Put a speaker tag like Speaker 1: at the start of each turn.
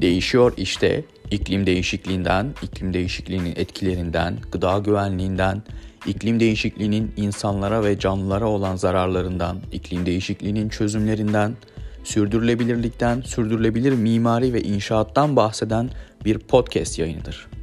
Speaker 1: Değişiyor işte iklim değişikliğinden, iklim değişikliğinin etkilerinden, gıda güvenliğinden, iklim değişikliğinin insanlara ve canlılara olan zararlarından, iklim değişikliğinin çözümlerinden, sürdürülebilirlikten, sürdürülebilir mimari ve inşaattan bahseden bir podcast yayınıdır.